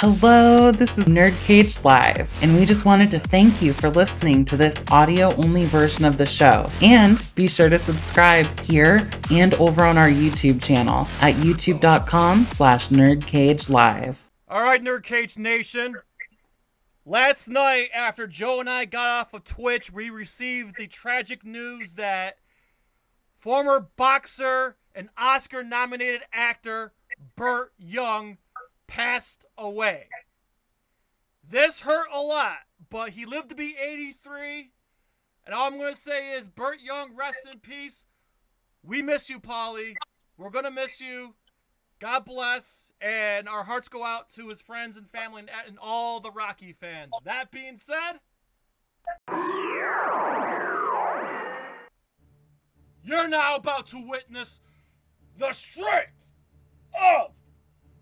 Hello, this is Nerd Cage Live, and we just wanted to thank you for listening to this audio only version of the show. And be sure to subscribe here and over on our YouTube channel at youtube.com slash nerdcagelive. All right, Nerd Cage Nation. Last night, after Joe and I got off of Twitch, we received the tragic news that former boxer and Oscar nominated actor Burt Young passed away. This hurt a lot, but he lived to be 83. And all I'm going to say is, Burt Young, rest in peace. We miss you, Paulie. We're going to miss you. God bless. And our hearts go out to his friends and family and, and all the Rocky fans. That being said, you're now about to witness the strength of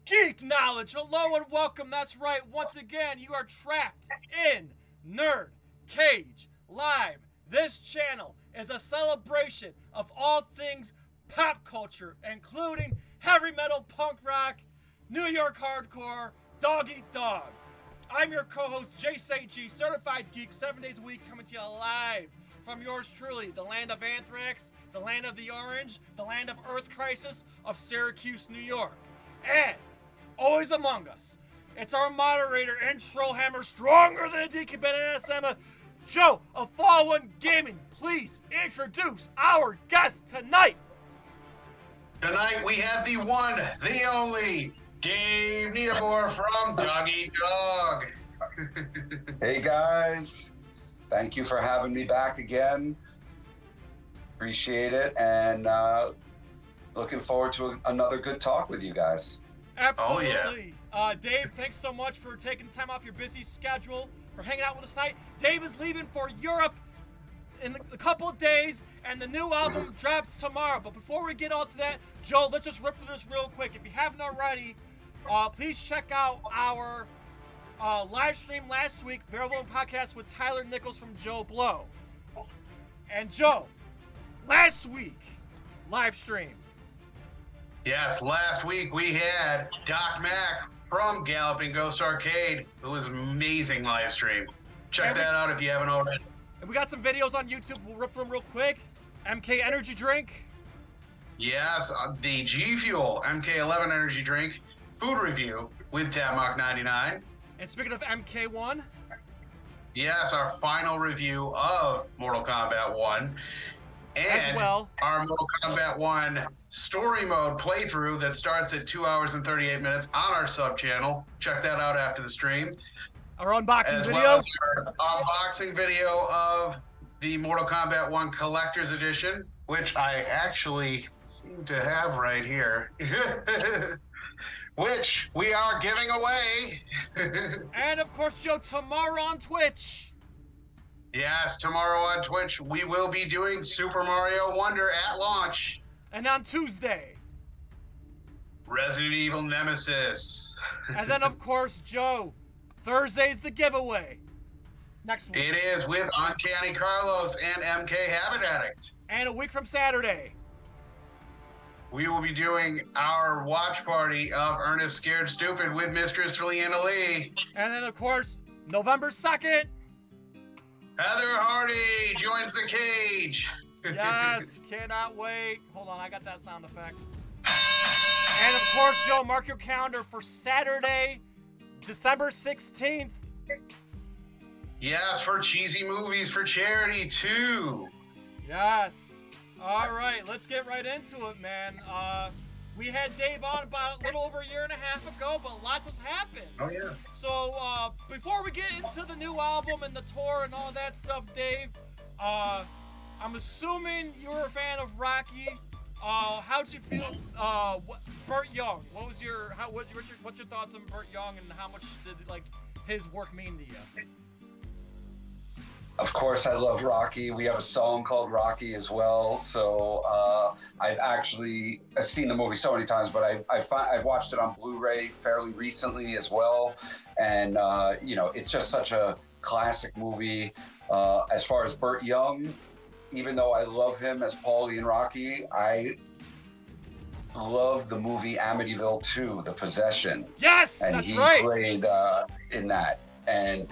geek knowledge. Hello and welcome. That's right. Once again, you are trapped in Nerd Cage Live. This channel is a celebration of all things pop culture, including heavy metal, punk rock, New York hardcore, dog eat dog. I'm your co-host Jay G, certified geek, seven days a week, coming to you live from yours truly, the land of anthrax, the land of the orange, the land of Earth Crisis of Syracuse, New York. And always among us, it's our moderator and Trollhammer, stronger than a decommitted NSM, Joe of FallenOne Gaming. Please introduce our guest tonight. Tonight we have the one, the only, Dave Neabore from Dog Eat Dog. Hey guys, thank you for having me back again. Appreciate it, and uh, looking forward to another good talk with you guys. Absolutely. Uh, Dave, thanks so much for taking time off your busy schedule, for hanging out with us tonight. Dave is leaving for Europe in a couple of days, and the new album drops tomorrow. But before we get on to that, Joe, let's just rip through this real quick. If you haven't already, uh, please check out our uh, live stream last week, Variable Podcast with Tyler Nichols from Joe Blow. And Joe, last week, live stream. Yes, last week we had Doc Mac from Galloping Ghost Arcade. It was an amazing live stream. Check that out if you haven't already. And we got some videos on YouTube. We'll rip them real quick. MK Energy Drink. Yes, uh, the G Fuel MK11 energy drink food review with Tamok 99. And speaking of MK1, Yes, our final review of Mortal Kombat 1. And As well. our Mortal Kombat 1 story mode playthrough that starts at 2 hours and 38 minutes on our sub channel. Check that out after the stream. our unboxing As video. well our unboxing video of the Mortal Kombat 1 Collector's Edition, which I actually seem to have right here. which we are giving away. and of course, Joe, tomorrow on Twitch. Yes, tomorrow on Twitch, we will be doing Super Mario Wonder at launch. And on Tuesday. Resident Evil Nemesis. And then, of course, Joe, Thursday's the giveaway. Next week. It is with Uncanny Carlos and MK Habit Addict. And a week from Saturday. We will be doing our watch party of Ernest Scared Stupid with Mistress Leanna Lee. And then, of course, November 2nd. Heather Hardy joins the cage. Yes, cannot wait. Hold on, I got that sound effect. And of course, Joe, mark your calendar for Saturday, December 16th. yes, for cheesy movies for charity too. Yes. All right, let's get right into it, man. Uh, we had Dave on about a little over a year and a half ago, but lots has happened. Oh yeah. So uh, before we get into the new album and the tour and all that stuff, Dave, uh, I'm assuming you're a fan of Rocky. Uh, how'd you feel? Uh, what, Burt Young. What was your how? What, what's your what's your thoughts on Burt Young and how much did like his work mean to you? Of course, I love Rocky. We have a song called Rocky as well. So uh, I've actually I've seen the movie so many times, but I, I I've watched it on Blu-ray fairly recently as well. And uh, you know, it's just such a classic movie. Uh, as far as Burt Young, even though I love him as Paulie and Rocky, I love the movie Amityville 2, The Possession. Yes, and that's he right. played uh, in that. And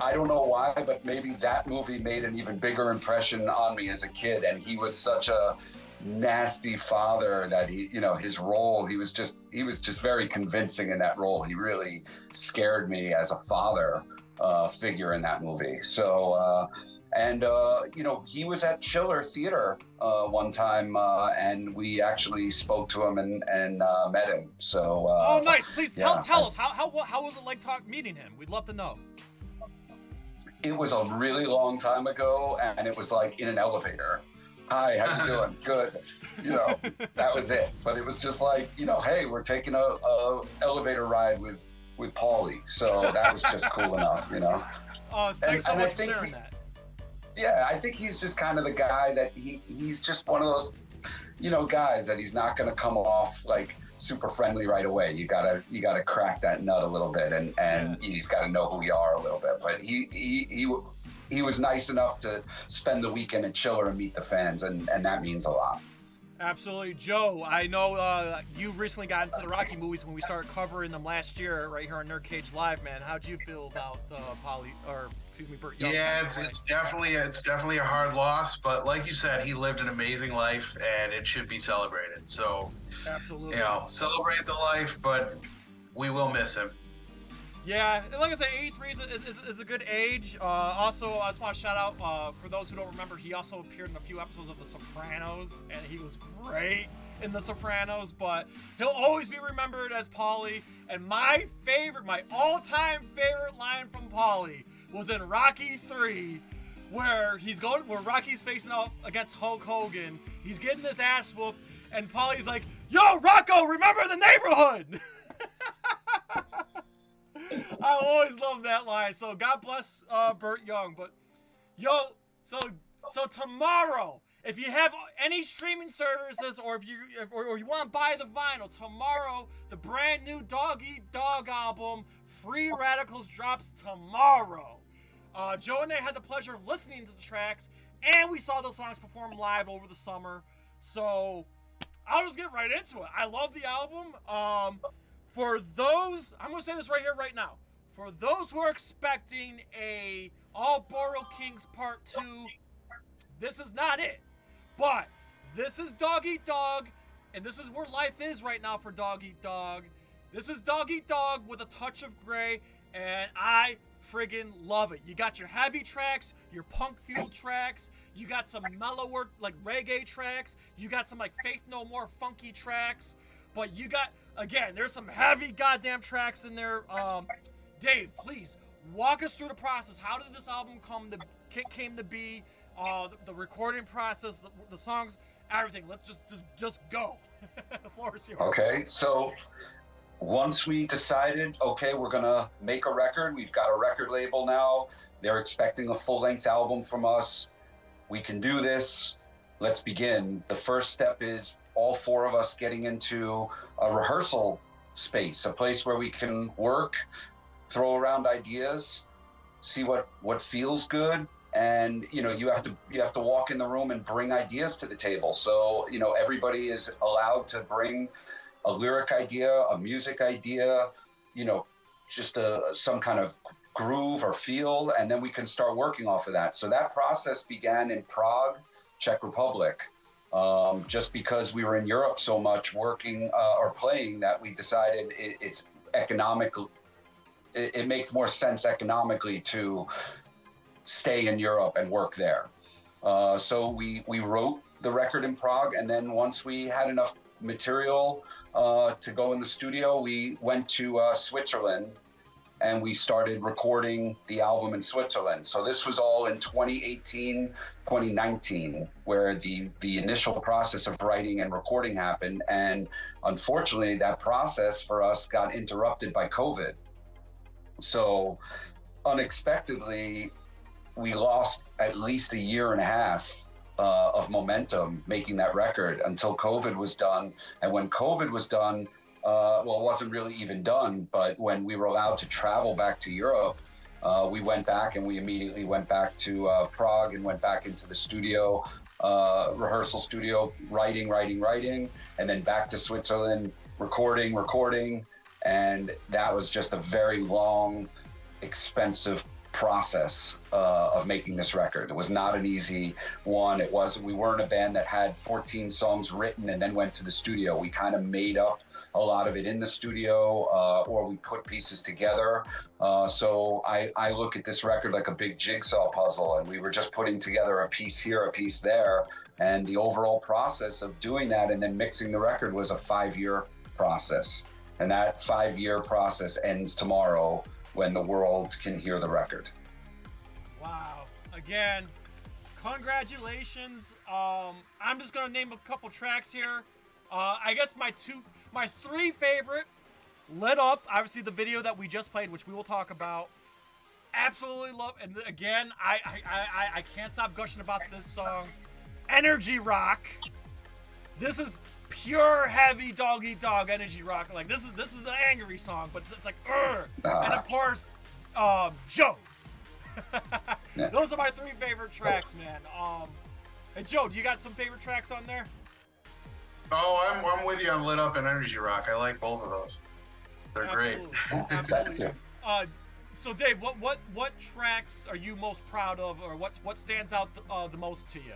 I don't know why, but maybe that movie made an even bigger impression on me as a kid. And he was such a nasty father that he, you know, his role, he was just, he was just very convincing in that role. He really scared me as a father uh, figure in that movie. So, uh, and uh, you know, he was at Chiller Theater uh, one time, uh, and we actually spoke to him and and uh, met him. So, uh, oh, nice. Please tell yeah, tell us how how how was it like talk meeting him? We'd love to know. It was a really long time ago, and it was like in an elevator. Hi, how you doing? Good. You know, that was it. But it was just like, you know, hey, we're taking a, a elevator ride with with Paulie, so that was just cool enough, you know. Uh, thanks so and much for sharing he- that. Yeah, I think he's just kind of the guy that he he's just one of those, you know, guys that he's not going to come off like super friendly right away. You gotta you gotta crack that nut a little bit, and and he's got to know who you are a little bit. But he he he. He was nice enough to spend the weekend at Chiller and meet the fans, and, and that means a lot. Absolutely, Joe. I know uh, you recently got into the Rocky movies when we started covering them last year, right here on Nerd Cage Live. Man, how'd you feel about uh, Paulie, or excuse me, Burt Young? Yeah, it's, it's definitely it's definitely a hard loss, but like you said, he lived an amazing life, and it should be celebrated. So absolutely. you know, celebrate the life, but we will miss him. Yeah, and like I said, 83 is a, is, is a good age. Uh, also, I just want to shout out uh, for those who don't remember, he also appeared in a few episodes of The Sopranos, and he was great in The Sopranos. But he'll always be remembered as Paulie. And my favorite, my all-time favorite line from Paulie was in Rocky 3, where he's going, where Rocky's facing off against Hulk Hogan. He's getting his ass whooped, and Paulie's like, "Yo, Rocco, remember the neighborhood." I always love that line. So God bless uh, Burt Young. But yo, so so tomorrow, if you have any streaming services, or if you if, or, or you want to buy the vinyl, tomorrow the brand new Dog Eat Dog album, Free Radicals, drops tomorrow. Uh, Joe and I had the pleasure of listening to the tracks, and we saw those songs perform live over the summer. So I'll just get right into it. I love the album. Um, for those, I'm gonna say this right here, right now. For those who are expecting a All Boro Kings Part Two, this is not it. But this is Dog Eat Dog, and this is where life is right now for Dog Eat Dog. This is Dog Eat Dog with a touch of gray, and I friggin' love it. You got your heavy tracks, your punk fueled tracks, you got some mellower like reggae tracks, you got some like Faith No More funky tracks, but you got again, there's some heavy goddamn tracks in there. Um, Dave, please walk us through the process. How did this album come to came to be? Uh, the, the recording process, the, the songs, everything. Let's just just just go. the floor is yours. Okay, so once we decided, okay, we're gonna make a record, we've got a record label now. They're expecting a full length album from us. We can do this. Let's begin. The first step is all four of us getting into a rehearsal space, a place where we can work, throw around ideas, see what what feels good, and you know you have to you have to walk in the room and bring ideas to the table. So you know everybody is allowed to bring a lyric idea, a music idea, you know, just a some kind of groove or feel, and then we can start working off of that. So that process began in Prague, Czech Republic. Um, just because we were in Europe so much working uh, or playing that we decided it, it's economical. It, it makes more sense economically to stay in Europe and work there. Uh, so we we wrote the record in Prague, and then once we had enough material uh, to go in the studio, we went to uh, Switzerland and we started recording the album in Switzerland. So this was all in 2018, 2019, where the the initial process of writing and recording happened. And unfortunately, that process for us got interrupted by COVID. So unexpectedly, we lost at least a year and a half uh, of momentum making that record until COVID was done. And when COVID was done, uh, well, it wasn't really even done, but when we were allowed to travel back to Europe, uh, we went back and we immediately went back to uh, Prague and went back into the studio, uh, rehearsal studio, writing, writing, writing, and then back to Switzerland, recording, recording, and that was just a very long, expensive process uh, of making this record. It was not an easy one. It was we weren't a band that had 14 songs written and then went to the studio. We kind of made up a lot of it in the studio uh, or we put pieces together. Uh, so I, I look at this record like a big jigsaw puzzle, and we were just putting together a piece here, a piece there. And the overall process of doing that and then mixing the record was a five year process. And that five year process ends tomorrow when the world can hear the record. Wow. Again, congratulations. Um, I'm just gonna name a couple tracks here. Uh, I guess my two, my three favorite, lit up. Obviously, the video that we just played, which we will talk about. Absolutely love. And again, I I, I, I can't stop gushing about this song. Energy Rock. This is pure heavy dog eat dog energy rock. Like this is this is an angry song, but it's, it's like Urgh. and of course, um, Joe's. Yeah. Those are my three favorite tracks, man. Um, hey Joe, do you got some favorite tracks on there? Oh, I'm, I'm with you on Lit Up and Energy Rock. I like both of those. They're great. Absolutely. That Absolutely. Uh, so Dave, what what what tracks are you most proud of, or what's what stands out uh, the most to you?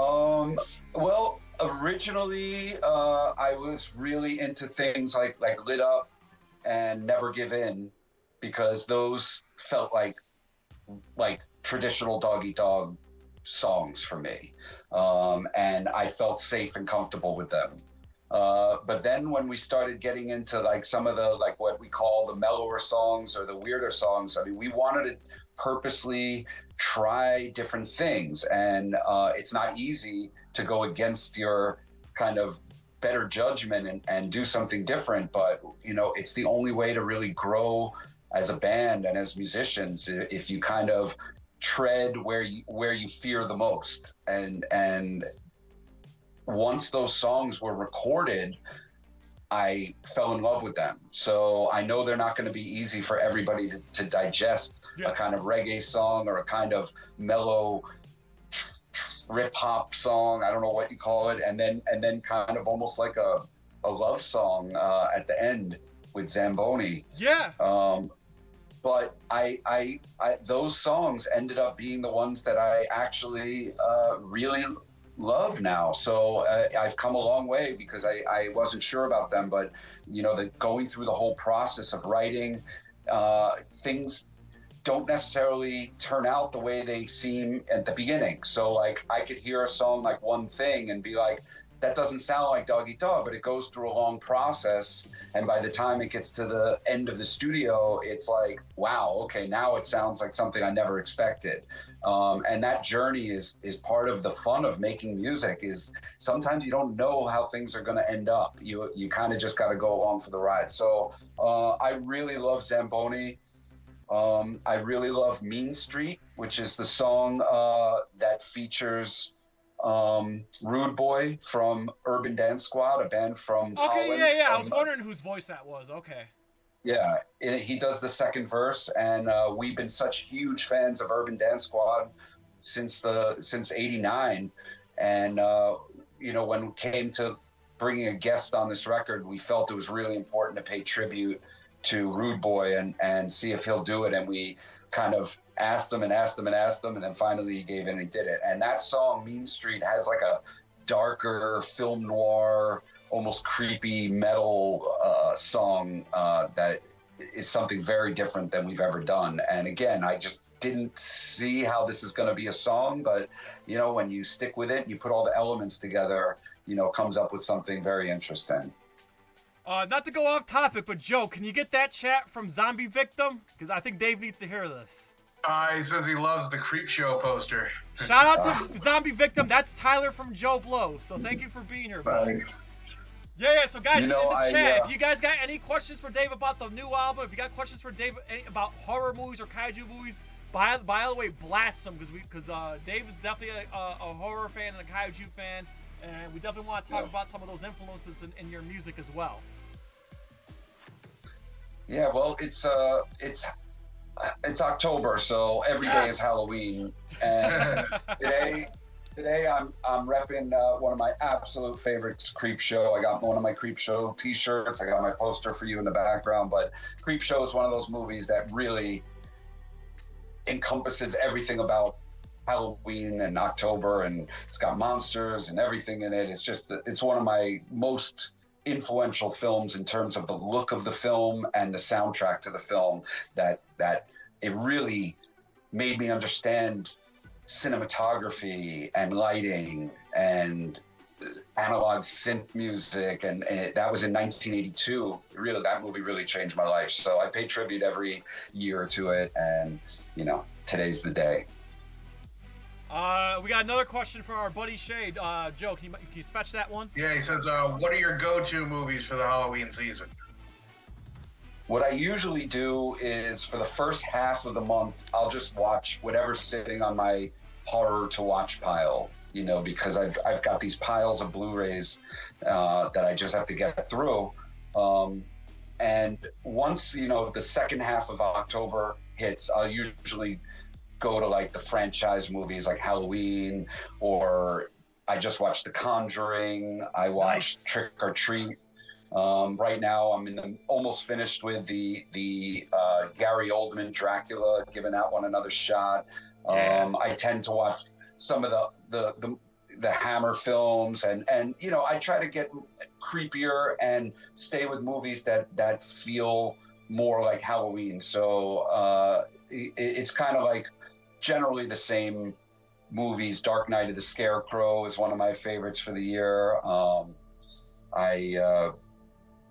Um, well, originally, uh, I was really into things like like Lit Up and Never Give In because those felt like like traditional dog eat dog songs for me, um, and I felt safe and comfortable with them. Uh, but then when we started getting into like some of the like what we call the mellower songs or the weirder songs, I mean, we wanted to purposely try different things, and uh, it's not easy to go against your kind of better judgment and, and do something different. But you know, it's the only way to really grow as a band and as musicians if you kind of tread where you where you fear the most and and once those songs were recorded i fell in love with them so i know they're not going to be easy for everybody to, to digest Yeah. a kind of reggae song or a kind of mellow rip hop song i don't know what you call it and then and then kind of almost like a, a love song uh, at the end with zamboni Yeah. um, but I, I, I, those songs ended up being the ones that I actually uh, really love now. So uh, I've come a long way because I, I wasn't sure about them, but you know, the going through the whole process of writing, uh, things don't necessarily turn out the way they seem at the beginning. So like I could hear a song like one thing and be like, that doesn't sound like Dog Eat Dog, but it goes through a long process. And by the time it gets to the end of the studio, it's like, wow, okay, now it sounds like something I never expected. Um, and that journey is is part of the fun of making music. Is sometimes you don't know how things are going to end up. You you kind of just got to go along for the ride. So uh, I really love Zamboni. Um, I really love Mean Street, which is the song uh, that features um, Rude Boy from Urban Dance Squad, a band from Okay. Holland, Yeah. Yeah. I was uh, wondering whose voice that was. Okay. yeah, it, he does the second verse, and uh, we've been such huge fans of Urban Dance Squad since the since '89, and uh, you know when it came to bringing a guest on this record, we felt it was really important to pay tribute to Rude Boy and and see if he'll do it, and we kind of asked him and asked him and asked him, and then finally he gave in and he did it. And that song, Mean Street, has like a darker film noir almost creepy metal uh, song uh, that is something very different than we've ever done. And again, I just didn't see how this is going to be a song, but you know, when you stick with it, you put all the elements together, you know, comes up with something very interesting. Uh, not to go off topic, but Joe, can you get that chat from Zombie Victim? Because I think Dave needs to hear this. Uh, he says he loves the Creep Show poster. Shout out to Zombie Victim. That's Tyler from Joe Blow. So thank you for being here. bud. Yeah, yeah. So guys, You know, in the I, chat, uh, if you guys got any questions for Dave about the new album, if you got questions for Dave any, about horror movies or kaiju movies, by by the way, blast them because we because uh, Dave is definitely a, a, a horror fan and a kaiju fan, and we definitely want to talk Yeah. about some of those influences in, in your music as well. Yeah, well, it's uh, it's it's October, so every day Yes. is Halloween. And today, today I'm I'm repping uh, one of my absolute favorites, Creep Show. I got one of my Creep Show T-shirts. I got my poster for you in the background. But Creep Show is one of those movies that really encompasses everything about Halloween and October, and it's got monsters and everything in it. It's just it's one of my most influential films in terms of the look of the film and the soundtrack to the film that that it really made me understand cinematography and lighting and analog synth music. And, and that was in 1982 really that movie really changed my life. So i pay tribute every year to it. And you know today's the day Uh, we got another question from our buddy Shade. Uh, Joe, can you, can you fetch that one? Yeah, he says, uh, what are your go-to movies for the Halloween season? What I usually do is for the first half of the month, I'll just watch whatever's sitting on my horror to watch pile, you know, because I've, I've got these piles of Blu rays uh, that I just have to get through. Um, and once, you know, the second half of October hits, I'll usually go to like the franchise movies like Halloween or I just watched The Conjuring. I watched Nice. Trick or Treat. Um, right now, I'm in the, almost finished with the the uh, Gary Oldman Dracula, giving that one another shot. Um, Yeah. I tend to watch some of the, the the the Hammer films, and and you know I try to get creepier and stay with movies that that feel more like Halloween. So uh, it, it's kind of like generally the same movies. Dark Night of the Scarecrow is one of my favorites for the year. Um, I uh,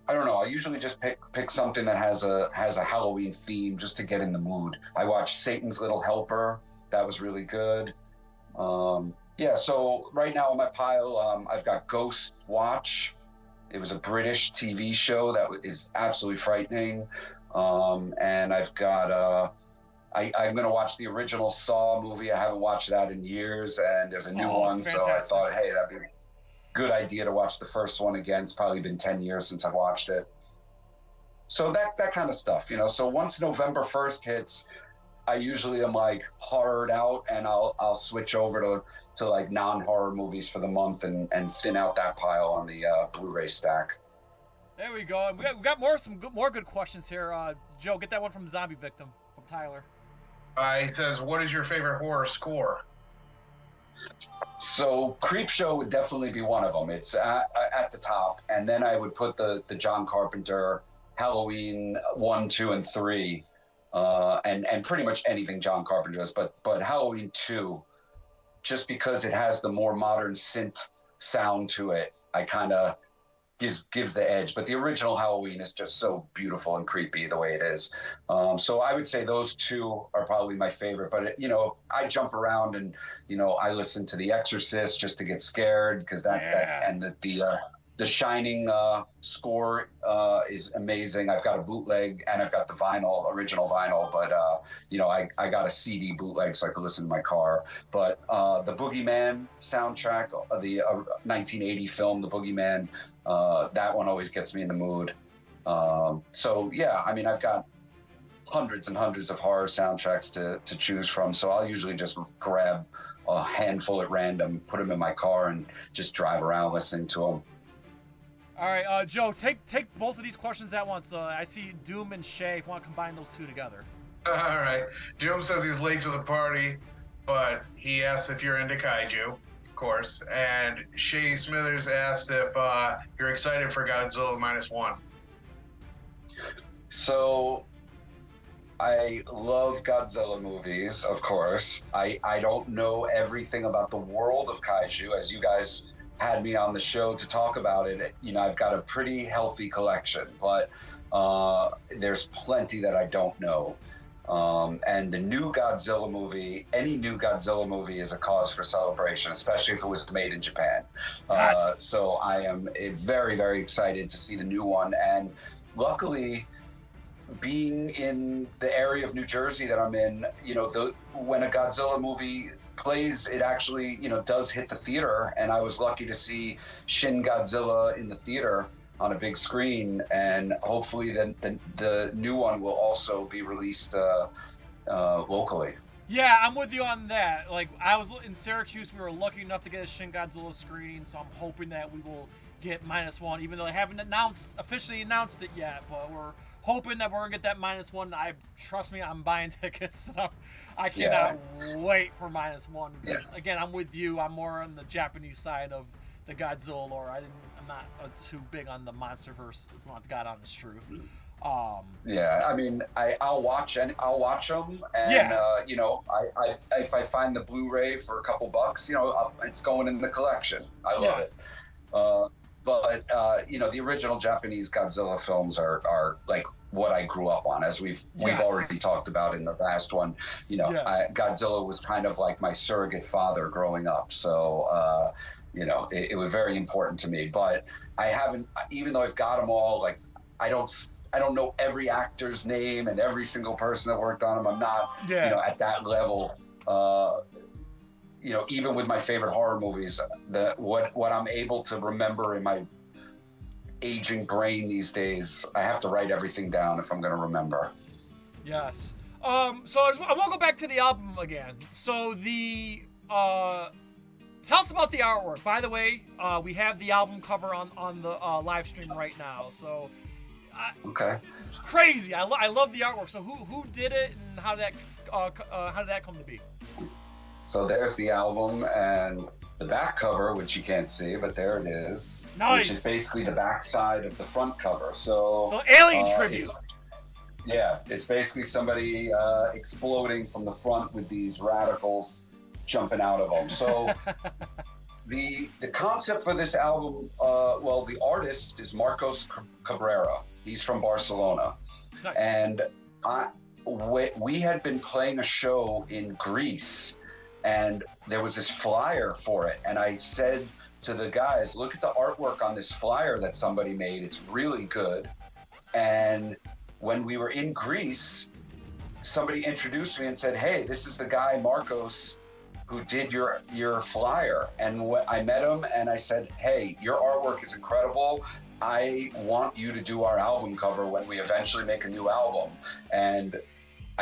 I don't know. I usually just pick pick something that has a has a Halloween theme just to get in the mood. I watched Satan's Little Helper. That was really good. Um, yeah. So right now on my pile, um, I've got Ghost Watch. It was a British TV show that is absolutely frightening. Um, and I've got uh, I, I'm going to watch the original Saw movie. I haven't watched that in years, and there's a new Oh, one. So I thought, hey, that'd be a good idea to watch the first one again. It's probably been 10 years since I've watched it. So that that kind of stuff, you know. So once November 1st hits, I usually am like horrored out, and I'll I'll switch over to to like non-horror movies for the month and and thin out that pile on the uh, Blu-ray stack. There we go. We got, we got more some good, more good questions here. Uh, Joe, get that one from Zombie Victim from Tyler. Uh, he says, what is your favorite horror score? So Creepshow would definitely be one of them. It's at, at the top, and then I would put the the John Carpenter Halloween one, two, and three, uh, and and pretty much anything John Carpenter does. But but Halloween two, just because it has the more modern synth sound to it, I kind of gives gives the edge. But the original Halloween is just so beautiful and creepy the way it is. Um, so I would say those two are probably my favorite. But you know, I jump around and you know, I listen to The Exorcist just to get scared because that, Yeah. that and the the uh, the Shining uh, score uh, is amazing. I've got a bootleg and I've got the vinyl, original vinyl, but uh, you know, I, I got a CD bootleg so I could listen to my car. But uh, the Boogeyman soundtrack, uh, the uh, 1980 film, The Boogeyman, uh, that one always gets me in the mood. Um, so yeah, I mean, I've got hundreds and hundreds of horror soundtracks to, to choose from. So I'll usually just grab a handful at random, put them in my car, and just drive around listening to them. All right, uh, Joe, take take both of these questions at once. Uh, I see Doom and Shay. If you want to combine those two together. All right. Doom says he's late to the party, but he asks if you're into kaiju, of course. And Shay Smithers asked if uh, you're excited for Godzilla minus one. So I love Godzilla movies, of course. I, I don't know everything about the world of kaiju, as you guys had me on the show to talk about it. You know, I've got a pretty healthy collection, but uh, there's plenty that I don't know. Um, and the new Godzilla movie, any new Godzilla movie is a cause for celebration, especially if it was made in Japan. Uh, Yes. so I am eh, very, very excited to see the new one. And luckily, being in the area of New Jersey that I'm in, you know, the, when a Godzilla movie plays, it actually, you know, does hit the theater. And I was lucky to see Shin Godzilla in the theater on a big screen. And hopefully, then the, the new one will also be released uh, uh, locally. Yeah, I'm with you on that. Like, I was in Syracuse, we were lucky enough to get a Shin Godzilla screening, so I'm hoping that we will get minus one, even though they haven't announced officially announced it yet. But we're hoping that we're gonna get that minus one. I trust me, I'm buying tickets. So I cannot yeah. wait for minus one. Because yeah. again, I'm with you. I'm more on the Japanese side of the Godzilla lore. I didn't. I'm not uh, too big on the you want the God honest truth. Um, yeah, I mean, I I'll watch and I'll watch them, and yeah. uh, you know, I, I if I find the Blu-ray for a couple bucks, you know, I'll, it's going in the collection. I love yeah. it. Uh, but uh, you know, the original Japanese Godzilla films are are like what I grew up on, as we've yes. we've already talked about in the last one. You know, yeah. I, Godzilla was kind of like my surrogate father growing up, so uh, you know, it, it was very important to me. But I haven't, even though I've got them all, like I don't I don't know every actor's name and every single person that worked on them. I'm not, yeah. you know, at that level. Uh, you know, even with my favorite horror movies, the what what I'm able to remember in my aging brain these days, I have to write everything down if I'm going to remember. Yes. Um. So I, just, I want to go back to the album again. So the uh, tell us about the artwork. By the way, uh, we have the album cover on on the uh, live stream right now. So okay. Crazy. I, lo- I love the artwork. So who who did it and how did that uh, uh, how did that come to be? So there's the album and the back cover, which you can't see, but there it is. Nice. Which is basically the back side of the front cover. So so alien uh, tribute. It's, yeah, it's basically somebody uh, exploding from the front with these radicals jumping out of them. So the the concept for this album, uh, well, the artist is Marcos Cabrera. He's from Barcelona. Nice. And I, we, we had been playing a show in Greece, and there was this flyer for it. And I said to the guys, look at the artwork on this flyer that somebody made. It's really good. And when we were in Greece, somebody introduced me and said, hey, this is the guy, Marcos, who did your your flyer and wh- I met him and I said, "Hey, your artwork is incredible. I want you to do our album cover when we eventually make a new album. And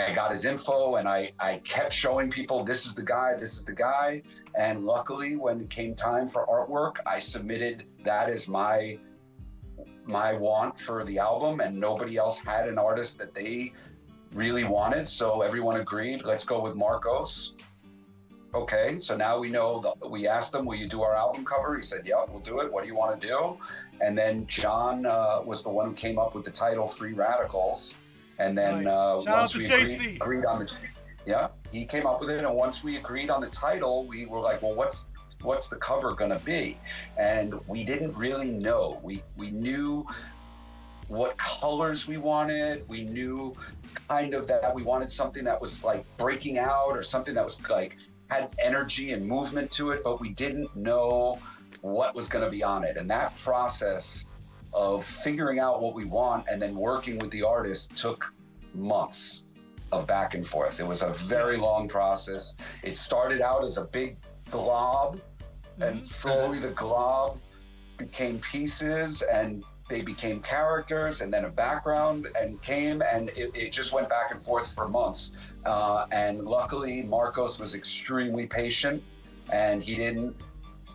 I got his info and I, I kept showing people this is the guy, this is the guy. And luckily, when it came time for artwork, I submitted that as my my want for the album, and nobody else had an artist that they really wanted. So everyone agreed, let's go with Marcos. Okay, so now we know we asked him, Will you do our album cover? He said, Yeah, we'll do it. What do you want to do? And then John uh, was the one who came up with the title Free Radicals. And then nice. uh, once we agreed, agreed, on the yeah, he came up with it. And once we agreed on the title, we were like, well, what's what's the cover gonna be? And we didn't really know. We we knew what colors we wanted. We knew kind of that we wanted something that was like breaking out or something that was like had energy and movement to it, but we didn't know what was going to be on it. And that process of figuring out what we want and then working with the artist took months of back and forth. It was a very long process. It started out as a big glob, and mm-hmm. slowly the glob became pieces and they became characters and then a background and came and it, it just went back and forth for months. Uh, and luckily, Marcos was extremely patient and he didn't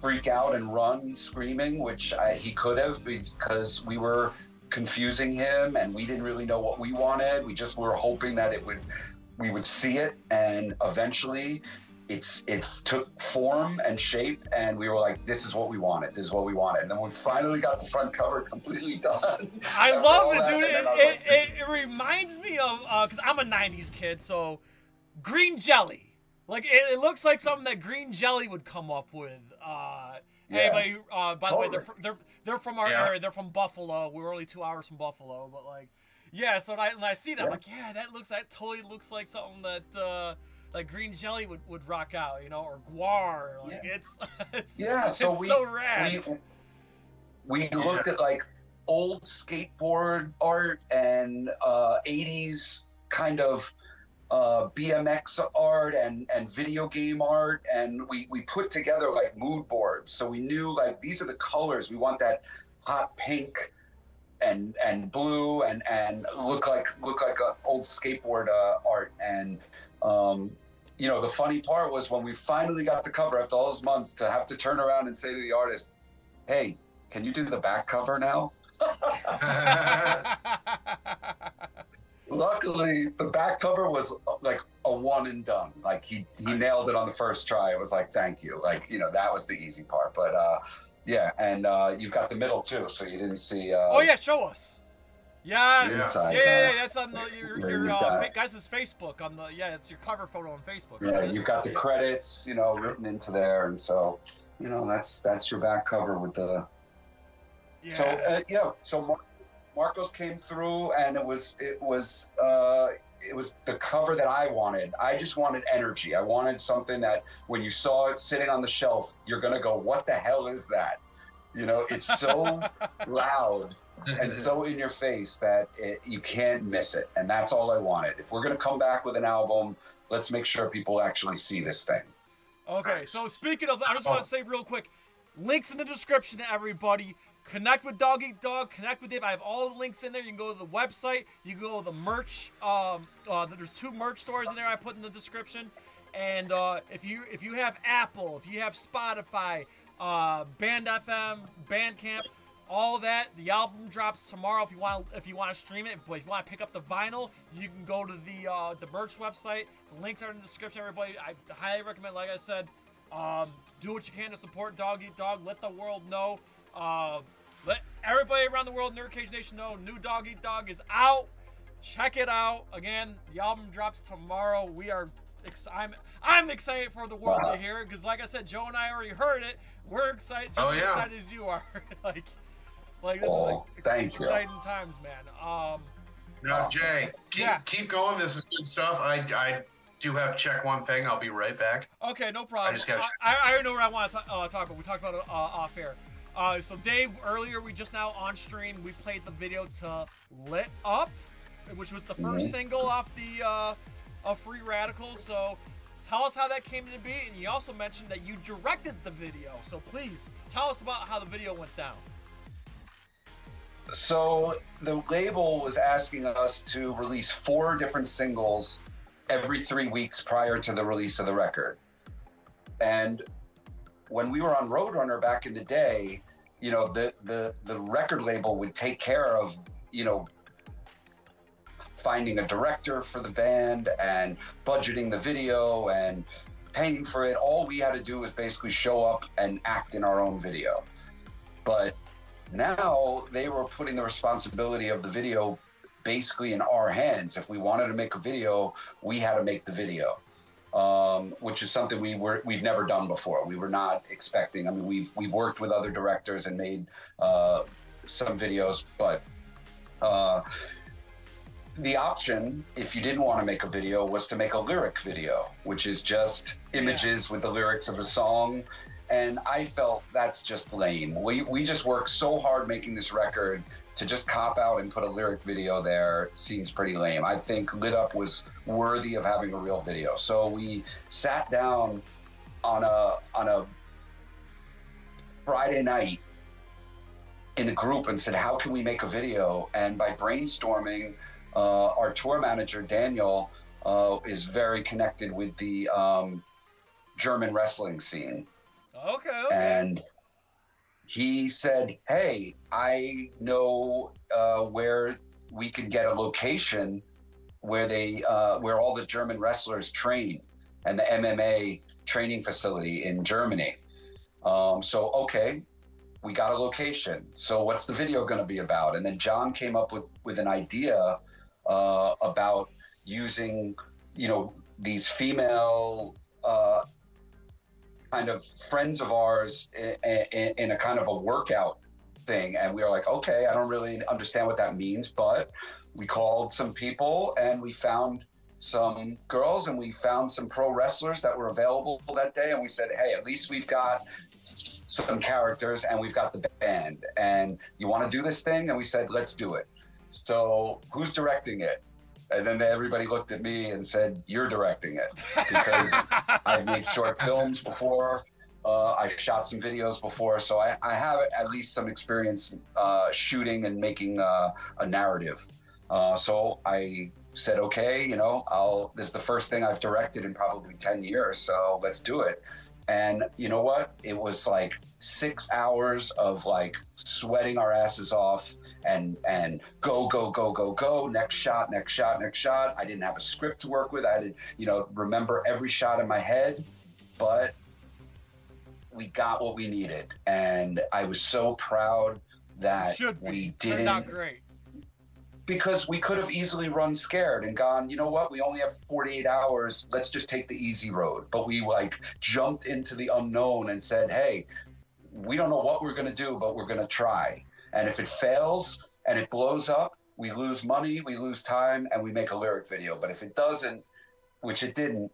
freak out and run screaming, which I, he could have because we were confusing him and we didn't really know what we wanted. We just were hoping that it would we would see it. And eventually it's it took form and shape and we were like this is what we wanted. This is what we wanted. And then we finally got the front cover completely done i love it dude. it, it, it, it, reminds me of because uh, i'm a 90s kid so green jelly like it, it, looks like something that Green Jelly would come up with. Uh, yeah. Anybody? Uh, by totally. the way, they're they're they're from our yeah. area. They're from Buffalo. We're only two hours from Buffalo, but like, yeah. So I, when I see that, yeah. I'm like, yeah, that looks that totally looks like something that. Uh, like green jelly would, would rock out, you know, or GWAR. Like yeah. it's, it's yeah, so it's we, so rad. We, we looked at like old skateboard art and uh, 80s kind of uh, BMX art and, and video game art, and we, we put together like mood boards. So we knew like these are the colors. We want that hot pink and and blue and and look like look like a old skateboard uh, art and um, you know the funny part was when we finally got the cover after all those months to have to turn around and say to the artist hey can you do the back cover now luckily the back cover was like a one and done like he he nailed it on the first try it was like thank you like you know that was the easy part but uh yeah and uh you've got the middle too so you didn't see uh oh yeah, show us. Yes. Yeah. Yeah, Inside, yeah, yeah, that's on the, your, where your uh, got- fa- guys' Facebook on the yeah, it's your cover photo on Facebook. yeah it? you've got the credits you know written into there and so you know that's that's your back cover with the Yeah. So uh, yeah, so Mar- Marcos came through, and it was it was uh, it was the cover that I wanted. I just wanted energy. I wanted something that when you saw it sitting on the shelf, you're gonna go, "What the hell is that?" You know, it's so loud and so in your face that it, you can't miss it, and that's all I wanted. If we're gonna come back with an album, let's make sure people actually see this thing. Okay, so speaking of, I just want Oh. to say real quick, links in the description to everybody. Connect with Dog Eat Dog. Connect with Dave. I have all the links in there. You can go to the website. You go to the merch. Um, uh, there's two merch stores in there. I put in the description. And uh, if you if you have Apple, if you have Spotify, uh, Band FM, Bandcamp, all that, the album drops tomorrow. If you want if you want to stream it, but if you want to pick up the vinyl, you can go to the uh, the merch website. The links are in the description. Everybody, I highly recommend. Like I said, um, do what you can to support Dog Eat Dog. Let the world know. Uh, let everybody around the world, Nerd Cage Nation, know new Dog Eat Dog is out. Check it out. Again, the album drops tomorrow. We are. Ex- I'm I'm excited for the world Wow. to hear it because, like I said, Joe and I already heard it. We're excited, just Oh, as excited as you are. like, like this Oh, is like ex- thank you. exciting times, man. Um, Now, Jay, keep, Yeah. keep going. This is good stuff. I, I do have to check one thing. I'll be right back. Okay, no problem. I, just gotta- I, I already know what I want to ta- uh, talk about. We talked about it uh, off air. Uh, so, Dave, earlier we just now on stream, we played the video to "Lit Up," which was the 1st Mhm. single off the uh, of Free Radical. So, tell us how that came to be, and you also mentioned that you directed the video. So, please tell us about how the video went down. So the label was asking us to release four different singles every three weeks prior to the release of the record. And when we were on Roadrunner back in the day, you know, the the the record label would take care of, you know, finding a director for the band and budgeting the video and paying for it. All we had to do was basically show up and act in our own video. But now they were putting the responsibility of the video basically in our hands. If we wanted to make a video, we had to make the video, um, which is something we were we've never done before. We were not expecting. I mean, we've we've worked with other directors and made uh, some videos, but. Uh, the option, if you didn't want to make a video, was to make a lyric video, which is just images with the lyrics of a song and I felt that's just lame. We we just worked so hard making this record to just cop out and put a lyric video there seems pretty lame. I think Lit Up was worthy of having a real video. So we sat down on a on a Friday night in a group and said, "How can we make a video?" And by brainstorming, uh, our tour manager Daniel uh, is very connected with the um, German wrestling scene Okay, okay. and he said, "Hey, I know uh, where we could get a location where they uh, where all the German wrestlers train, and the MMA training facility in Germany." Um, so okay, we got a location. So what's the video going to be about? And then John came up with with an idea uh, about using, you know, these female. Uh, kind of friends of ours in, in, in a kind of a workout thing. And we were like okay i don't really understand what that means but we called some people and we found some girls and we found some pro wrestlers that were available that day. And we said hey at least we've got some characters and we've got the band and you want to do this thing? And we said let's do it. So who's directing it and then everybody looked at me and said you're directing it because I've made short films before. Uh, I've shot some videos before, so I, I have at least some experience uh, shooting and making uh, a narrative. Uh, so I said, okay, you know, I'll. This is the first thing I've directed in probably ten years, so let's do it. And you know what? It was like six hours of like sweating our asses off and and go go go go go. Next shot next shot next shot. I didn't have a script to work with. I didn't you know remember every shot in my head but we got what we needed. And i was so proud that we didn't out great. because we could have easily run scared and gone you know what? We only have 48 hours. Let's just take the easy road. But we like jumped into the unknown and said hey we don't know what we're going to do but we're going to try and if it fails and it blows up we lose money we lose time and we make a lyric video. But if it doesn't which it didn't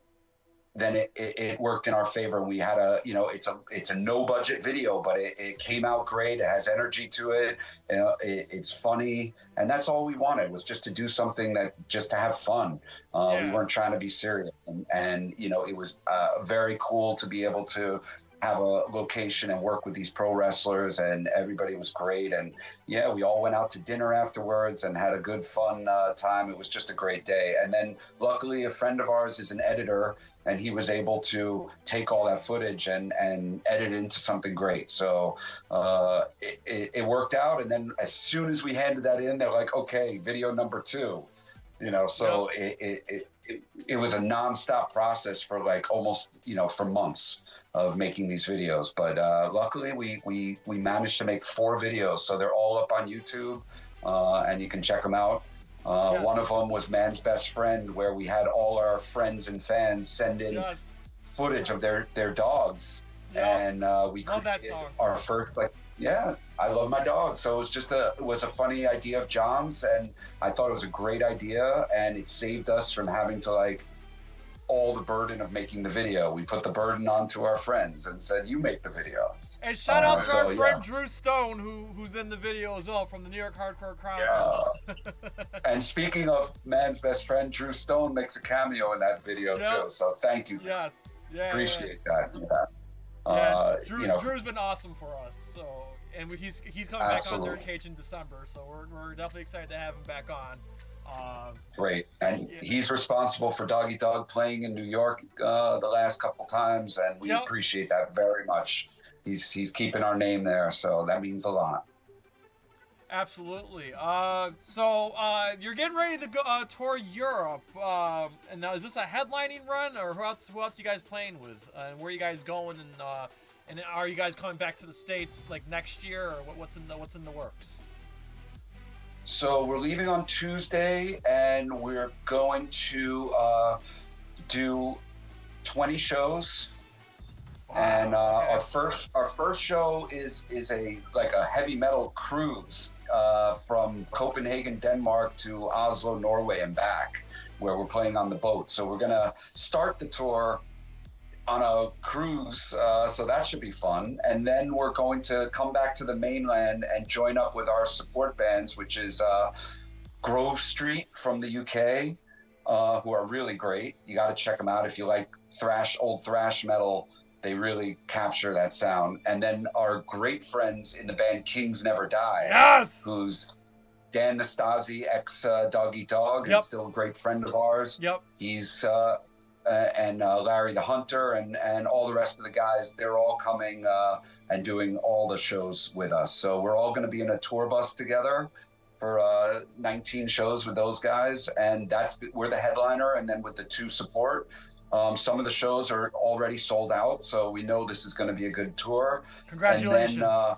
then it, it, it worked in our favor. And we had a you know it's a it's a no budget video but it, it came out great. It has energy to it, you know, it it's funny. And that's all we wanted was just to do something that just to have fun. Uh, we weren't trying to be serious. And, and you know it was uh, very cool to be able to have a location and work with these pro wrestlers and everybody was great. And yeah we all went out to dinner afterwards and had a good fun uh, time. It was just a great day. And then luckily a friend of ours is an editor and he was able to take all that footage and and edit into something great. So uh, it, it, it worked out. And then as soon as we handed that in they're like okay video number two you know so it, it, it, it, it was a nonstop process for like almost you know for months of making these videos. But uh, luckily we, we we managed to make four videos. So they're all up on youtube uh, and you can check them out. Uh, Yes. one of them was man's best friend where we had all our friends and fans send in Yes. footage of their their dogs. And uh, we Love that created our first like yeah i love my dog so it was just a it was a funny idea of john's and i thought it was a great idea and it saved us from having to like all the burden of making the video we put the burden onto our friends and said you make the video And shout Uh, out to so, our friend yeah. Drew Stone, who who's in the video as well from the New York Hardcore Yeah. Chronicles. and speaking of man's best friend drew stone makes a cameo in that video Yeah. too so thank you yes. Yeah. appreciate that yeah. Yeah. Uh, Drew, you know, Drew's been awesome for us. So, and he's he's coming back on Absolutely. Nerd Cage in December. So we're, we're definitely excited to have him back on. Um, Great, and Yeah. he's responsible for Dog Eat Dog playing in New York uh, the last couple times, and we Yep. appreciate that very much. He's he's keeping our name there, so that means a lot. Absolutely. Uh, so uh, you're getting ready to go uh, tour Europe, um, and now is this a headlining run, or who else? Who else you guys playing with? And where are you guys going? And uh, and are you guys coming back to the states like next year, or what, what's in the what's in the works? So we're leaving on Tuesday, and we're going to uh, do twenty shows. And uh, our first our first show is is a like a heavy metal cruise uh, from Copenhagen, Denmark to Oslo, Norway, and back, where we're playing on the boat. So we're gonna start the tour on a cruise, uh, so that should be fun. And then we're going to come back to the mainland and join up with our support bands, which is uh, Grove Street from the UK, uh, who are really great. You got to check them out if you like thrash, old thrash metal. They really capture that sound. And then our great friends in the band Kings Never Die, Yes. who's Dan Nastasi, ex uh, Dog Eat Dog, Yep. and still a great friend of ours. Yep. He's uh, uh, and uh, Larry the Hunter and and all the rest of the guys. They're all coming uh, and doing all the shows with us. So we're all going to be in a tour bus together for uh, 19 shows with those guys, and that's we're the headliner, and then with the two support. Um, some of the shows are already sold out, so we know this is going to be a good tour. Congratulations. And then, uh,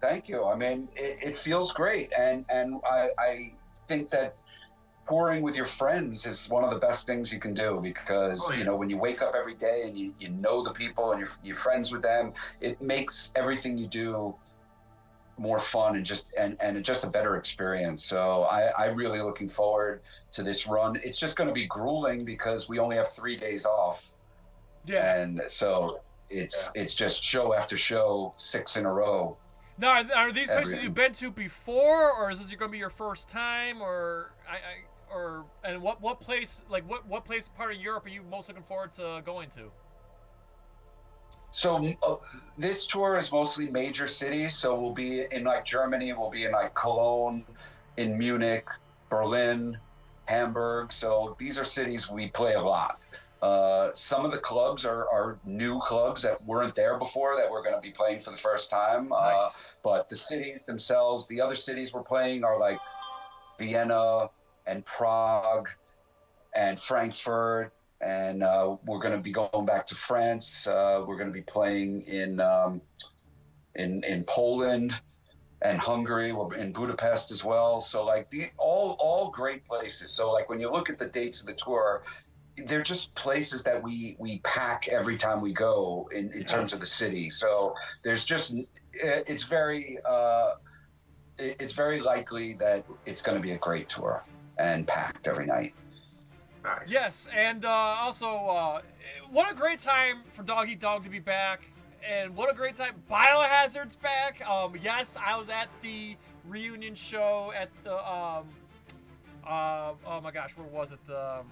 thank you. I mean, it, it feels great, and and I, I think that touring with your friends is one of the best things you can do because Oh, yeah. you know when you wake up every day and you, you know the people and you're, you're friends with them, it makes everything you do more fun and just and and just a better experience. So I, I'm really looking forward to this run. It's just going to be grueling because we only have three days off yeah. and so it's it's just show after show, six in a row. Now, are, are these places Everything. you've been to before, or is this going to be your first time, or I, I, or and what what place like what what place part of Europe are you most looking forward to going to? So uh, this tour is mostly major cities. So we'll be in like Germany, we'll be in like Cologne, in Munich, Berlin, Hamburg. So these are cities we play a lot. Uh, some of the clubs are, are new clubs that weren't there before that we're going to be playing for the first time. Uh, Nice. but the cities themselves, the other cities we're playing are like Vienna and Prague and Frankfurt. And uh, we're going to be going back to France. Uh, we're going to be playing in um, in in Poland and Hungary. We're in Budapest as well. So like the all all great places. So like when you look at the dates of the tour, they're just places that we we pack every time we go in, in terms of the city. So there's just it's very uh, it's very likely that it's going to be a great tour and packed every night. Nice. Yes, and uh, also, uh, what a great time for Dog Eat Dog to be back, and what a great time Biohazard's back. Um, yes, I was at the reunion show at the um, uh, oh my gosh, where was it? Um,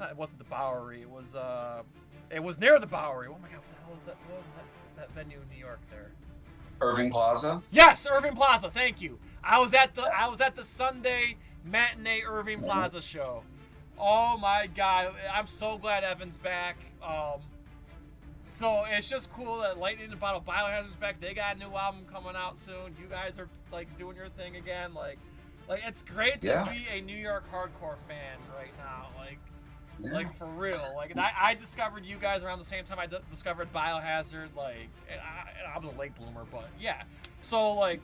it wasn't the Bowery. It was uh, it was near the Bowery. Oh my god, what the hell was that? What was that? That venue in New York there? Irving Plaza. Yes, Irving Plaza. Thank you. I was at the I was at the Sunday matinee Irving Plaza show. Oh my god, I'm so glad Evan's back. Um, so it's just cool that Lightning in a Bottle Biohazard's back. They got a new album coming out soon. You guys are like doing your thing again. Like, like it's great to Yeah. be a New York hardcore fan right now. Like, Yeah. like for real. Like, and I, I discovered you guys around the same time I d- discovered Biohazard. Like, and I, and I was a late bloomer, but yeah. So like,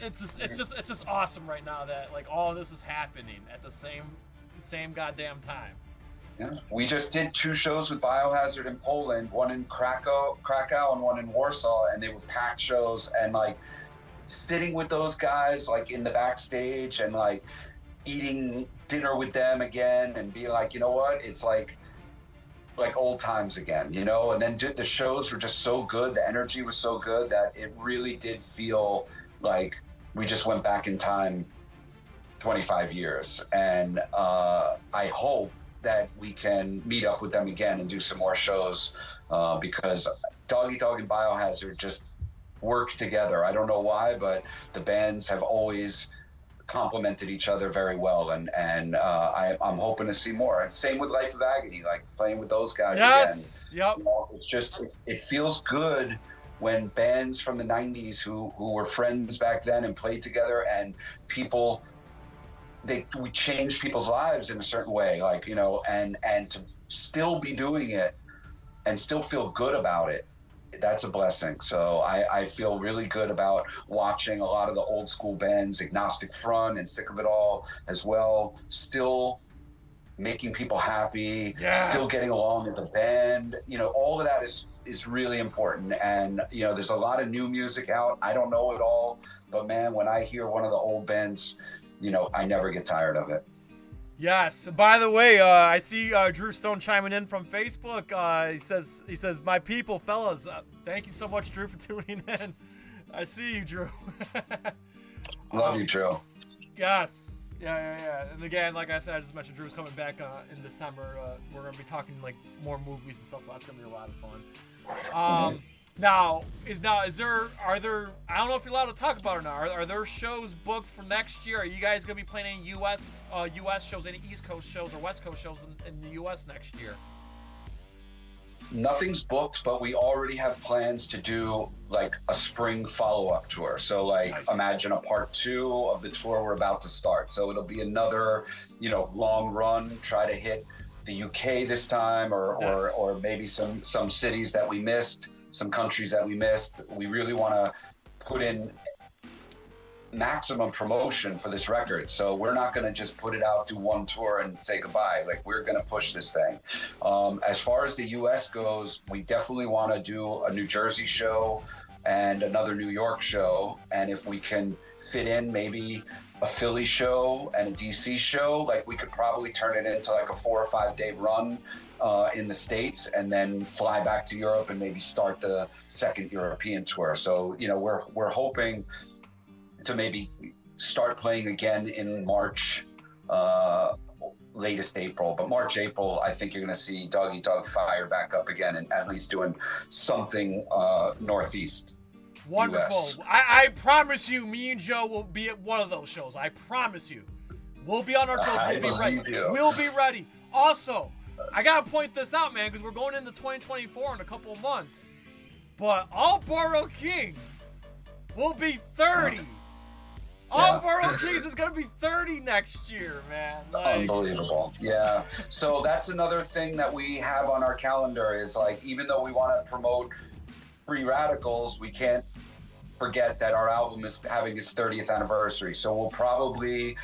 it's just, it's just, it's just awesome right now that like all this is happening at the same, same goddamn time. Yeah. We just did two shows with Biohazard in Poland, one in Krakow, Krakow, and one in Warsaw, and they were packed shows. And like sitting with those guys, like in the backstage, and like eating dinner with them again, and being like, you know what? It's like like old times again, you know. And then the shows were just so good, the energy was so good that it really did feel like we just went back in time 25 years. And uh, I hope that we can meet up with them again and do some more shows uh, because Dog Eat Dog and Biohazard just work together. I don't know why, but the bands have always complemented each other very well, and and uh, I, I'm hoping to see more. And same with Life of Agony, like playing with those guys again. Yes. Yep. You know, it's just it feels good when bands from the 90s who who were friends back then and played together and people they we changed people's lives in a certain way like you know and and to still be doing it and still feel good about it that's a blessing so i i feel really good about watching a lot of the old school bands agnostic front and sick of it all as well still making people happy Yeah. still getting along as a band you know all of that is is really important and you know there's a lot of new music out i don't know it all but man when i hear one of the old bands you know i never get tired of it Yes. By the way, uh, I see uh, Drew Stone chiming in from Facebook. Uh, he says, "He says, my people, fellas, uh, thank you so much, Drew, for tuning in. I see you, Drew. love Um, you drew Yes. Yeah, yeah, yeah. And again, like I said, I just mentioned Drew's coming back uh, in December. Uh, we're gonna be talking like more movies and stuff, so that's gonna be a lot of fun. Um, now is now is there are there I don't know if you're allowed to talk about it now. Are, are there shows booked for next year? Are you guys gonna be playing any U.S. Uh, U.S. shows, any East Coast shows or West Coast shows in, in the U.S. next year? nothing's booked but we already have plans to do like a spring follow-up tour so like Nice. imagine a part two of the tour we're about to start so it'll be another you know long run try to hit the uk this time or or, or maybe some some cities that we missed some countries that we missed we really want to put in maximum promotion for this record. So we're not going to just put it out, do one tour, and say goodbye. Like we're going to push this thing. Um, as far as the U.S. goes, we definitely want to do a New Jersey show and another New York show. And if we can fit in maybe a Philly show and a DC show, like we could probably turn it into like a four or five day run uh, in the States and then fly back to Europe and maybe start the second European tour. So, you know, we're, we're hoping to maybe start playing again in March, uh, latest April. But March, April, I think you're going to see Dog Eat Dog fire back up again and at least doing something uh, northeast. Wonderful. I, I promise you, me and Joe will be at one of those shows. I promise you. We'll be on our toes. We'll be ready. you. We'll be ready. Also, I gotta point this out, man, because we're going into 2024 in a couple of months. But All Boro Kings will be 30. All Yeah. Borough Kings is gonna be 30 next year, man. Like, Unbelievable. Yeah. So that's another thing that we have on our calendar is like, even though we want to promote Free Radicals, we can't forget that our album is having its 30th anniversary. So we'll probably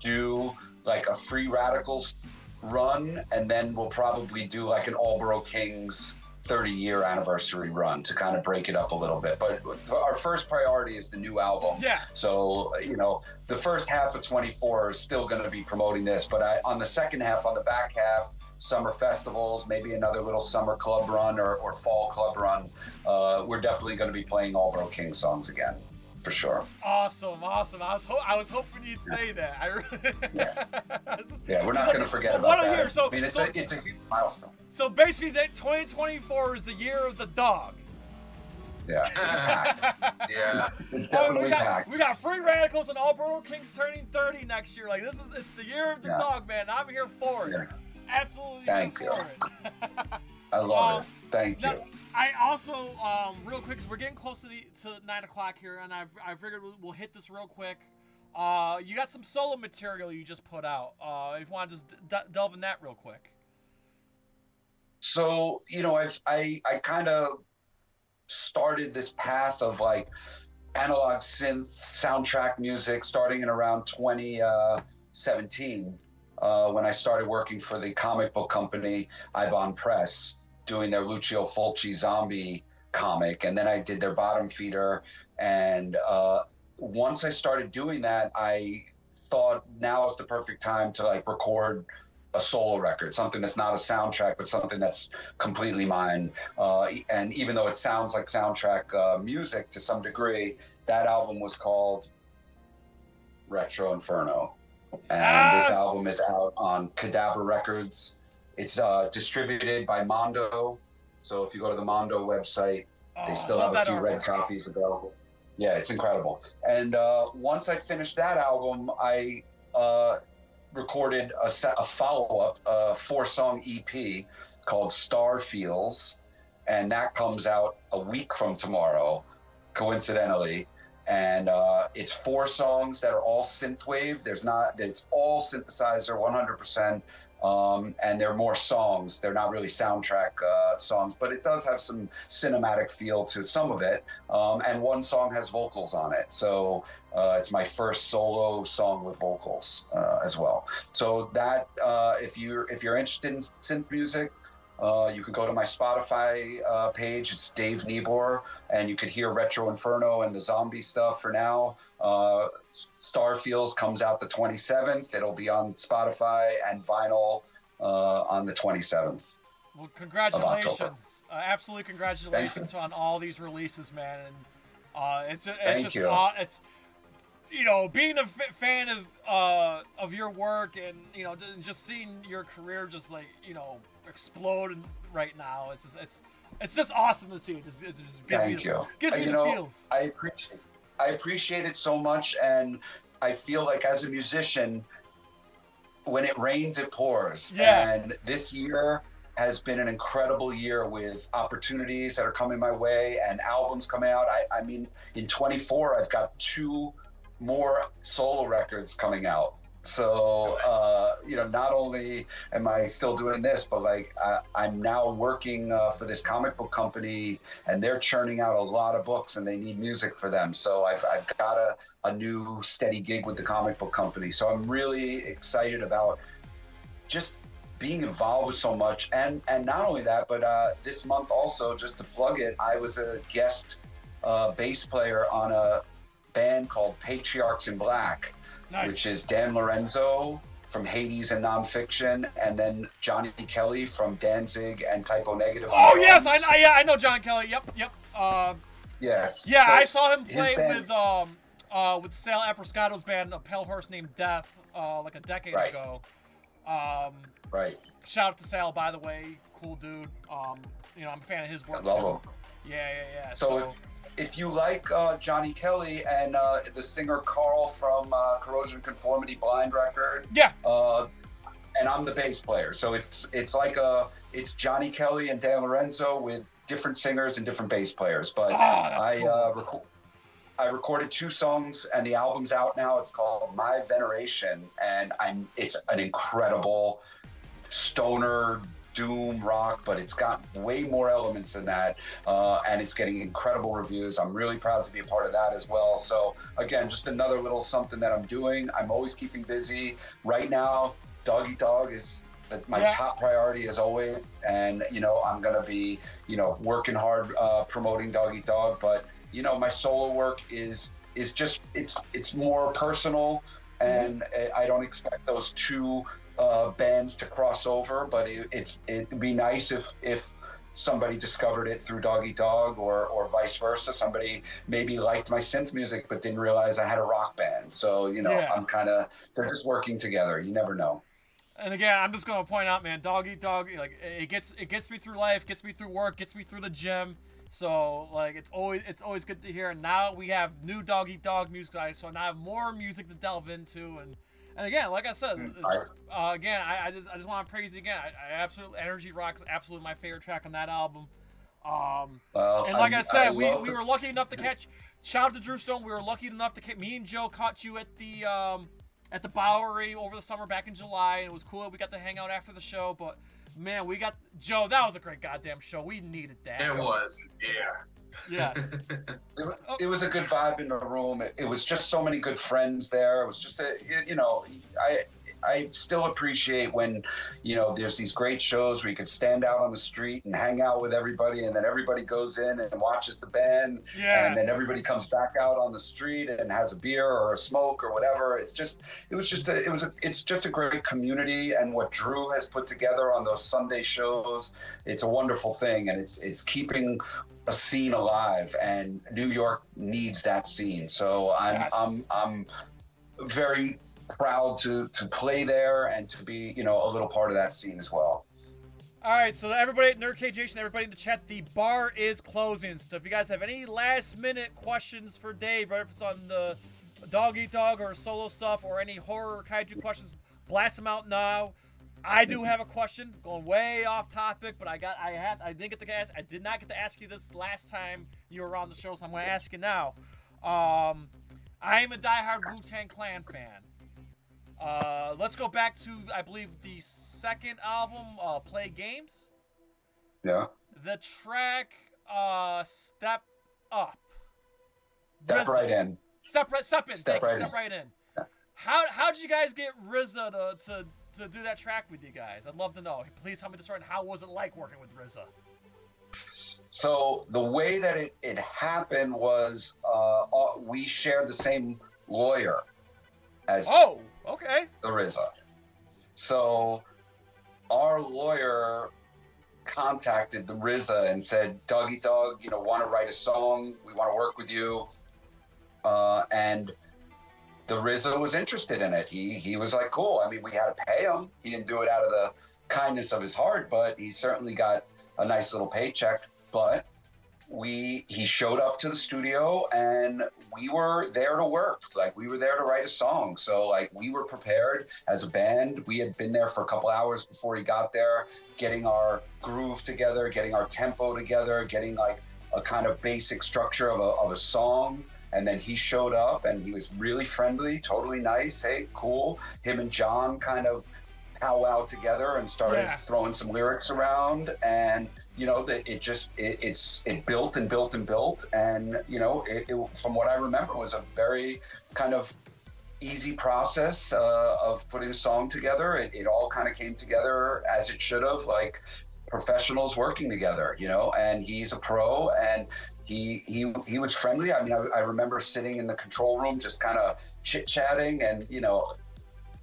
do like a Free Radicals run, and then we'll probably do like an All Boro Kings 30 year anniversary run to kind of break it up a little bit. But our first priority is the new album. Yeah. So, you know, the first half of 24 is still going to be promoting this, but I, on the second half, on the back half, summer festivals, maybe another little summer club run or, or fall club run, uh, we're definitely going to be playing All Boro King songs again, for sure. Awesome, awesome. I was ho- I was hoping you'd say that. I really- is- Yeah, we're not going to forget about that. year. So, I mean, it's, so, a, it's a huge milestone. so basically, that 2024 is the year of the dog. Yeah. Yeah. It's Oh, definitely we got packed. we got free radicals and All Boro Kings turning 30 next year. Like this is it's the year of the Yeah. dog, man. I'm here for it. Yeah. Absolutely Thank you. I love Um, it. Thank Now, you. I also, um, real quick, because we're getting close to the to nine o'clock here, and I've I figured we'll, we'll hit this real quick. Uh, you got some solo material you just put out. Uh, if you want to just d- delve in that real quick. So, you know, I've, I, I kind of started this path of like analog synth soundtrack music starting in around 2017 uh, when I started working for the comic book company Eibon Press, doing their Lucio Fulci zombie comic. And then I did their bottom feeder. And uh, once I started doing that, I thought now is the perfect time to like record a solo record, something that's not a soundtrack, but something that's completely mine. Uh, and even though it sounds like soundtrack uh, music to some degree, that album was called Retro Inferno. And Yes! this album is out on Cadabra Records. It's uh, distributed by Mondo. So if you go to the Mondo website, Oh, they still have a few red copies available. Yeah, it's incredible. And uh, once I finished that album, I uh, recorded a, a follow up, a four song EP called Star Feels. And that comes out a week from tomorrow, coincidentally. And uh, it's four songs that are all synthwave. There's not, that it's all synthesizer, 100%. Um, and they're more songs. They're not really soundtrack uh, songs, but it does have some cinematic feel to some of it. Um, and one song has vocals on it, so uh, it's my first solo song with vocals uh, as well. So that uh, if you're if you're interested in synth music, uh, you could go to my Spotify uh, page. It's Dave Neabore, and you could hear Retro Inferno and the zombie stuff for now. Uh, Star Feels comes out the 27th. It'll be on Spotify and vinyl uh, on the 27th. Well, congratulations! Uh, absolutely, congratulations on all these releases, man. And uh, it's it's Thank just you. it's you know being a f- fan of uh, of your work and you know just- just seeing your career just like you know explode right now. It's just it's it's just awesome to see. It just, it just gives Thank me you. gives Uh, me you the know, feels. I appreciate I appreciate it so much and I feel like as a musician when it rains it pours. Yeah. And this year has been an incredible year with opportunities that are coming my way and albums coming out. I, I mean in 24 I've got two more solo records coming out. So uh, you know, not only am I still doing this, but like I, I'm now working uh, for this comic book company, and they're churning out a lot of books, and they need music for them. So I've, I've got a, a new steady gig with the comic book company. So I'm really excited about just being involved with so much, and and not only that, but uh, this month also, just to plug it, I was a guest uh, bass player on a band called Patriarchs in Black Nice. which is Dan Lorenzo from Hades and Nonfiction, and then Johnny Kelly from Danzig and Type O Negative. oh yes, I. I yeah I know John Kelly. Yep yep. Uh, yes. Yeah, So I saw him play band- with um uh with Sal Abruscato's band, a pale horse named Death, uh like a decade Right. ago. Um, Right. shout out to Sal, by the way, cool dude. Um, you know, I'm a fan of his work. I love too. him. Yeah, yeah, yeah. So, So, if, if you like uh, Johnny Kelly and uh, the singer Carl from uh, Corrosion Conformity Blind record, yeah, uh, and I'm the bass player, so it's it's like a it's Johnny Kelly and Dan Lorenzo with different singers and different bass players. But Oh, I cool. uh, reco- I recorded two songs, and the album's out now. It's called My Veneration, and I'm it's an incredible stoner doom rock, but it's got way more elements than that, uh, and it's getting incredible reviews. I'm really proud to be a part of that as well. So again, just another little something that I'm doing. I'm always keeping busy. Right now, Dog Eat Dog is my Yeah. top priority as always, and you know I'm gonna be you know working hard uh, promoting Dog Eat Dog, but you know my solo work is is just it's it's more personal, and I I don't expect those two uh, bands to cross over, but it, it's it'd be nice if if somebody discovered it through Dog Eat Dog or or vice versa. Somebody maybe liked my synth music but didn't realize I had a rock band. So you know Yeah. I'm kind of they're just working together. You never know. and again, I'm just gonna point out, man, dog eat dog. Like it gets it gets me through life, gets me through work, gets me through the gym. So like it's always it's always good to hear. And now we have new dog eat dog music, guys. So now I have more music to delve into. And and again, like I said, Mm, it's- uh, again, I, I just I just want to praise you again. I, I absolutely Energy Rock is absolutely my favorite track on that album. Um, Well, and like I, said, we, we were lucky enough to catch. Shout out to Drew Stone. We were lucky enough to catch. Me and Joe caught you at the um, at the Bowery over the summer back in July, and it was cool. We got to hang out after the show. But man, we got Joe. That was a great goddamn show. We needed that. It was, yeah. Yes. It, wa- oh. it was a good vibe in the room. It, it was just so many good friends there. It was just a, you know, I I still appreciate when, you know, there's these great shows where you could stand out on the street and hang out with everybody, and then everybody goes in and watches the band, Yeah. and then everybody comes back out on the street and has a beer or a smoke or whatever. It's just, it was just, a, it was, a, it's just a great community, and what Drew has put together on those Sunday shows, it's a wonderful thing, and it's it's keeping a scene alive, and New York needs that scene. So I'm Yes. I'm I'm very proud to to play there and to be you know a little part of that scene as well. All right, so everybody at Nerd Cage Nation, everybody in the chat, the bar is closing. So if you guys have any last minute questions for Dave, whether it's on the dog eat dog or solo stuff or any horror or kaiju questions, blast them out now. I do have a question, going way off topic, but I got I had I didn't get to ask I did not get to ask you this last time you were on the show, so I'm going to ask you now. Um, I am a diehard Wu Tang Clan fan. Uh, let's go back to I believe the second album, uh, Play Games. Yeah, The track uh, Step Up. step right in. Step right, step in. Step right Step in. right in. How how did you guys get RZA to, to to do that track with you guys? I'd love to know. Please tell me the story. And how was it like working with RZA? So the way that it, it happened was uh, uh, we shared the same lawyer as Oh, okay. the RZA. So our lawyer contacted the RZA and said, Dog Eat Dog, you know, want to write a song. We want to work with you. Uh, and the RZA was interested in it. He he was like, cool. I mean, we had to pay him. He didn't do it out of the kindness of his heart, but he certainly got a nice little paycheck. But we he showed up to the studio and we were there to work like we were there to write a song so like we were prepared as a band we had been there for a couple hours before he got there getting our groove together getting our tempo together getting like a kind of basic structure of a, of a song and then he showed up and he was really friendly totally nice. Hey cool. Him and john kind of powwow together and started Yeah. throwing some lyrics around. And you know that it just it, it's it built and built and built. And you know it, it, from what i remember was a very kind of easy process uh, of putting a song together. It, it all kind of came together as it should have like professionals working together you know? And he's a pro and he he he was friendly i mean i, I remember sitting in the control room just kind of chit chatting and you know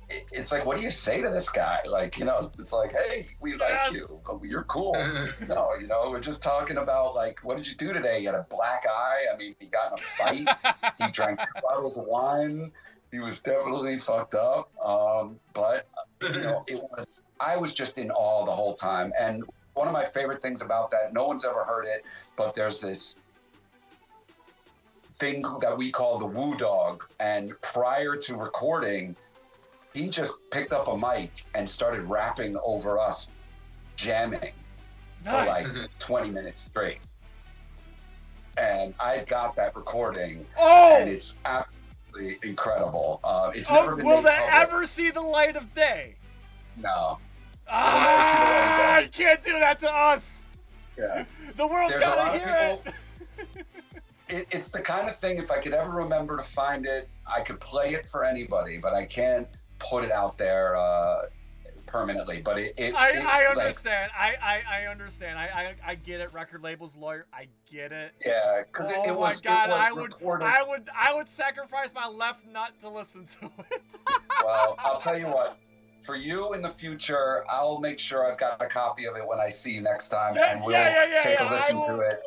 it- it's like, what do you say to this guy? Like, you know, it's like, hey, we like you. Oh, You're cool. no, you know, we're just talking about like, what did you do today? You had a black eye. I mean, he got in a fight. he drank two bottles of wine. He was definitely fucked up. Um, but you know, it was. I was just in awe the whole time, and one of my favorite things about that, no one's ever heard it, but there's this thing that we call the woo dog. And prior to recording, he just picked up a mic and started rapping over us, jamming Nice. for like 20 minutes straight. And I got that recording, oh, and it's absolutely incredible. Uh, it's oh, never been will made that public. ever see the light of day? No. Ah, you can't do that to us. Yeah. The world's There's a lot gotta hear people- it. it, it's the kind of thing if i could ever remember to find it i could play it for anybody but i can't put it out there uh, permanently but it, it I, it, I like, understand. I, I, I understand. I, I, I get it. Record labels lawyer. I get it. yeah because oh it, it was my god! was I would, recorded I would, I would sacrifice my left nut to listen to it. well i'll tell you what for you in the future i'll make sure i've got a copy of it when i see you next time Yeah, and we'll yeah, yeah, take a listen will- to it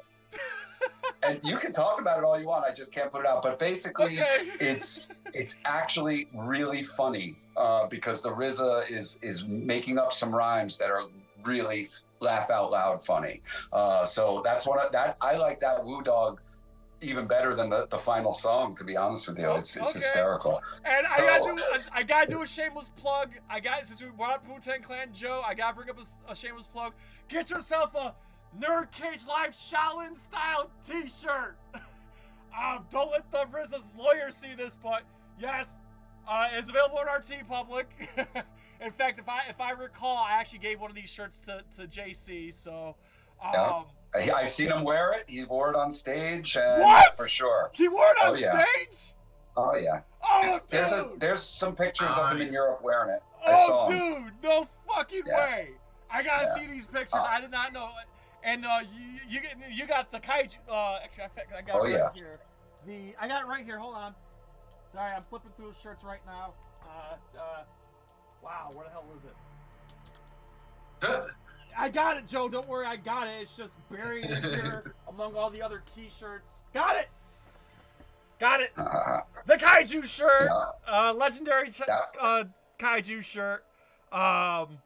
and you can talk about it all you want i just can't put it out but basically okay. it's it's actually really funny uh, because the RZA is is making up some rhymes that are really laugh out loud funny. Uh, so that's one of that I like that Woo Dog even better than the, the final song. To be honest with you, it's it's Okay. hysterical. And I So- gotta do, a, I gotta do a shameless plug. I got since we brought up Wu Tang Clan Joe, I gotta bring up a shameless plug. Get yourself a Nerd Cage Live Shaolin style T-shirt. um, don't let the RZA's lawyer see this, but yes, uh, it's available on our T Public. In fact, if I if I recall, I actually gave one of these shirts to to JC. So, um, Yeah. I, I've seen him wear it. He wore it on stage, and What? for sure. he wore it on Oh, yeah. stage. Oh yeah. Oh, dude. There's a there's some pictures of him in Europe wearing it. I Oh, him. dude, no fucking Yeah. way! I gotta Yeah. see these pictures. Uh, I did not know. And uh, you you get you got the kaiju. Uh, actually, I, I got Oh, it right yeah. here. The I got it right here. Hold on. Sorry, I'm flipping through the shirts right now. Uh, uh, wow, where the hell is it? I got it, Joe. Don't worry, I got it. It's just buried in here among all the other T-shirts. Got it. Got it. Uh, The kaiju shirt, uh, legendary ch- uh, kaiju shirt. Um,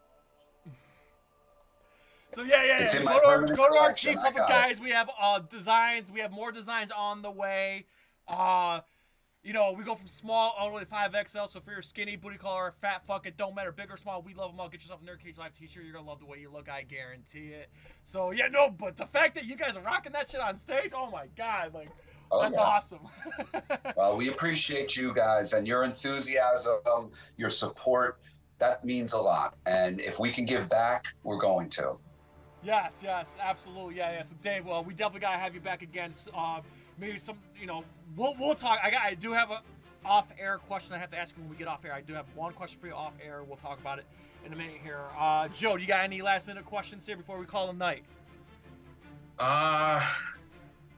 so yeah, yeah, yeah. Go to our, go to our I Public got it. guys. We have uh, designs. We have more designs on the way. Uh, you know, we go from small all the way to 5XL. So if you're skinny, booty collar, fat, fuck it, don't matter, big or small, we love them all. Get yourself a Nerd Cage Live t-shirt. You're gonna love the way you look. I guarantee it. So yeah, no, but the fact that you guys are rocking that shit on stage, oh my god, like oh, that's yeah. awesome. Well, we appreciate you guys and your enthusiasm, your support. That means a lot. And if we can give back, we're going to. Yes, yes, absolutely, yeah, yeah. So Dave, well, we definitely gotta have you back again. Um, maybe some, you know, we'll we'll talk. I got, I do have a off-air question I have to ask you when we get off air. I do have one question for you off air. We'll talk about it in a minute here. Uh, Joe, do you got any last-minute questions here before we call it night? Uh,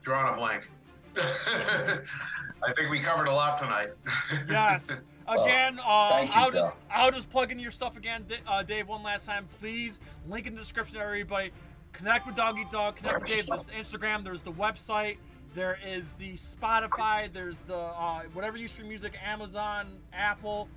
drawing a blank. I think we covered a lot tonight. Yes. Again, uh, you, I'll just Joe. I'll just plug into your stuff again, uh, Dave. One last time, please. Link in the description, everybody. Connect with Dog Eat Dog. Connect with Dave. There's Instagram. There's the website. There is the Spotify. There's the uh, whatever you stream music, Amazon, Apple,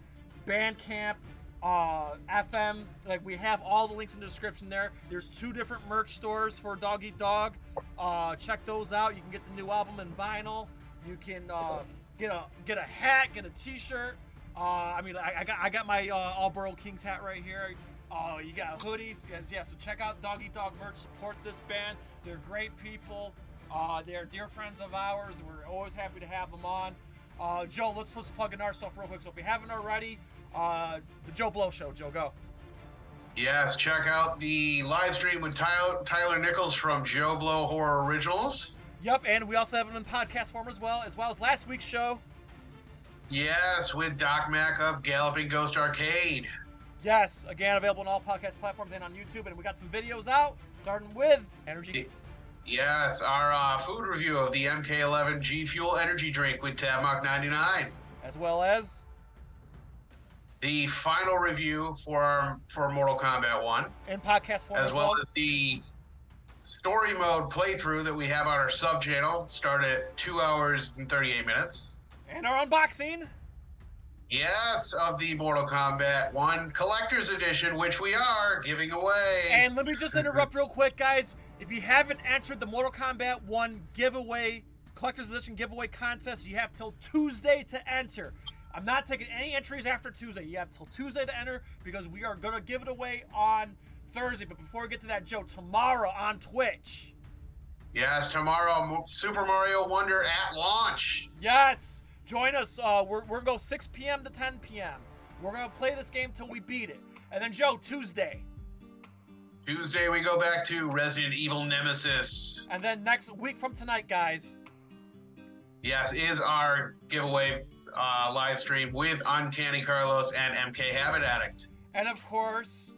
Bandcamp, uh, FM. Like we have all the links in the description there. There's two different merch stores for Dog Eat Dog. Uh, check those out. You can get the new album in vinyl. You can uh, get a get a hat, get a T-shirt. Uh, I mean, I, I got I got my uh, All Boro Kings hat right here. Uh, you got hoodies. Yeah, yeah, so check out Dog Eat Dog merch. Support this band. They're great people. Uh, they're dear friends of ours. We're always happy to have them on. Uh, Joe, let's let's plug in our stuff real quick. So if you haven't already, uh, the Joe Blow Show. Joe, go. yes, check out the live stream with Tyler, Tyler Nichols from Joe Blow Horror Originals. Yep, and we also have them in podcast form as well, as well as last week's show. Yes, with Doc Mack of Galloping Ghost Arcade. Yes, again available on all podcast platforms and on YouTube, and we got some videos out, starting with Energy. Yes, our uh, food review of the MK11 G Fuel Energy Drink with Tabmock 99. as well as The final review for for Mortal Kombat 1, in podcast form as well as the story mode playthrough that we have on our sub channel. Start at two hours and 38 minutes. And our unboxing. Yes, of the Mortal Kombat 1 Collector's Edition, which we are giving away. And let me just interrupt real quick, guys. If you haven't entered the Mortal Kombat 1 giveaway, collector's edition giveaway contest, you have till Tuesday to enter. I'm not taking any entries after Tuesday. You have till Tuesday to enter because we are going to give it away on Thursday. But before we get to that, Joe, tomorrow on Twitch. Yes, tomorrow, Super Mario Wonder at launch. Yes, join us. Uh, we're we're gonna go 6 p.m. to 10 p.m. We're gonna play this game till we beat it. And then Joe, Tuesday. Tuesday, we go back to Resident Evil Nemesis. And then next week from tonight, guys. Yes, is our giveaway uh, live stream with Uncanny Carlos and MK Habit Addict. And of course,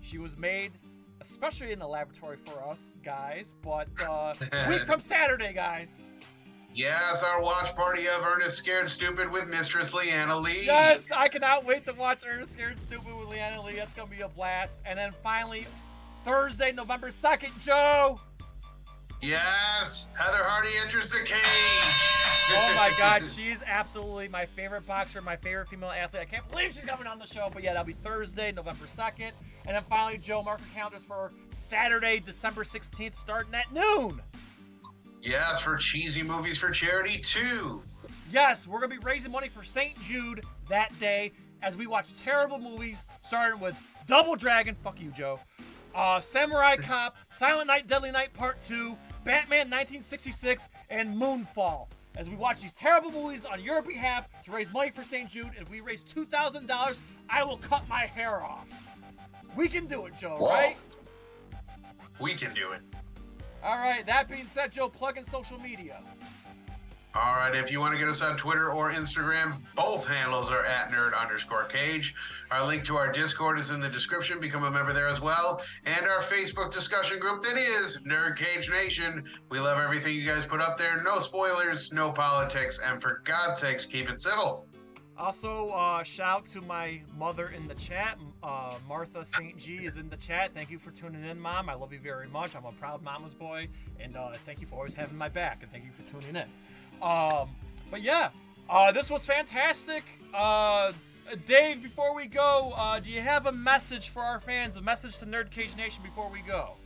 she was made especially in the laboratory for us guys. But uh, week from Saturday, guys. Yes, our watch party of Ernest Scared Stupid with Mistress Leanna Lee. Yes, I cannot wait to watch Ernest Scared Stupid with Leanna Lee. That's gonna be a blast. And then finally, Thursday, November 2nd, Joe. Yes, Heather Hardy enters the cage. Oh my god, she's absolutely my favorite boxer, my favorite female athlete. I can't believe she's coming on the show, but yeah, that'll be Thursday, November 2nd. And then finally, Joe, mark your calendars for Saturday, December 16th, starting at noon. Yes, for Cheesy Movies for Charity too. Yes, we're gonna be raising money for St. Jude that day as we watch terrible movies, starting with Double Dragon, fuck you, Joe, uh, Samurai Cop, Silent Night, Deadly Night Part 2, Batman 1966, and Moonfall. As we watch these terrible movies on your behalf to raise money for St. Jude, and if we raise $2,000, I will cut my hair off. We can do it, Joe, right? We can do it. All right, that being said, Joe, plug in social media. All right, if you want to get us on Twitter or Instagram, both handles are at nerd underscore cage. Our link to our Discord is in the description. Become a member there as well. And our Facebook discussion group that is Nerd Cage Nation. We love everything you guys put up there. No spoilers, no politics, and for God's sakes, keep it civil. Also, uh, shout to my mother in the chat. Uh, Martha St. G is in the chat. Thank you for tuning in, Mom. I love you very much. I'm a proud mama's boy. And uh, thank you for always having my back. And thank you for tuning in. Um, but yeah, uh, this was fantastic. Uh, Dave, before we go, uh, do you have a message for our fans? A message to Nerd Cage Nation before we go?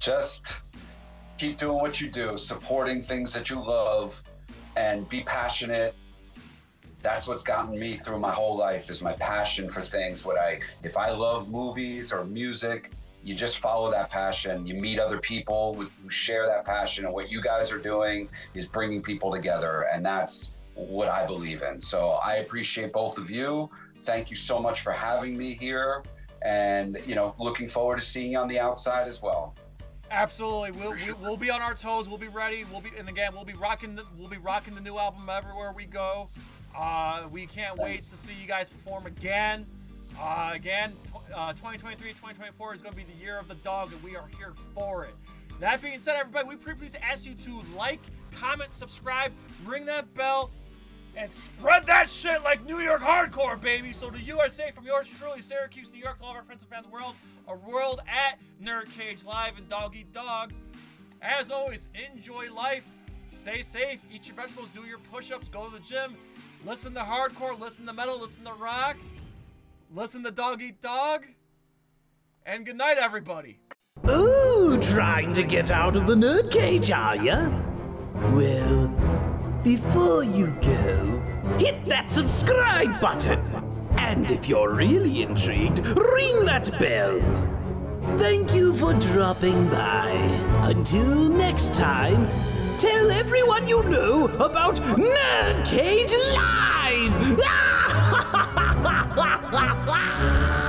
just keep doing what you do, supporting things that you love, and be passionate. That's what's gotten me through my whole life is my passion for things. What I, if I love movies or music, you just follow that passion. You meet other people who share that passion, and what you guys are doing is bringing people together, and that's what I believe in. So I appreciate both of you. Thank you so much for having me here, and you know, looking forward to seeing you on the outside as well. Absolutely, we'll we, we'll be on our toes. We'll be ready. We'll be and again we'll be rocking the we'll be rocking the new album everywhere we go. Uh, we can't wait to see you guys perform again. Uh, again, tw- uh, 2023, 2024 is going to be the year of the dog, and we are here for it. That being said, everybody, we please ask you to like, comment, subscribe, ring that bell, and spread that shit like New York hardcore, baby. So the USA from yours truly, Syracuse, New York, to all of our friends and fans of the world, a world at Nerd Cage Live and Dog Eat Dog. As always, enjoy life, stay safe, eat your vegetables, do your push-ups, go to the gym, listen to hardcore, listen to metal, listen to rock, listen to Dog Eat Dog, and good night, everybody. Ooh, trying to get out of the nerd cage, are ya? Well, before you go, hit that subscribe button. And if you're really intrigued, ring that bell. Thank you for dropping by. Until next time, tell everyone you know about Nerd Cage Live!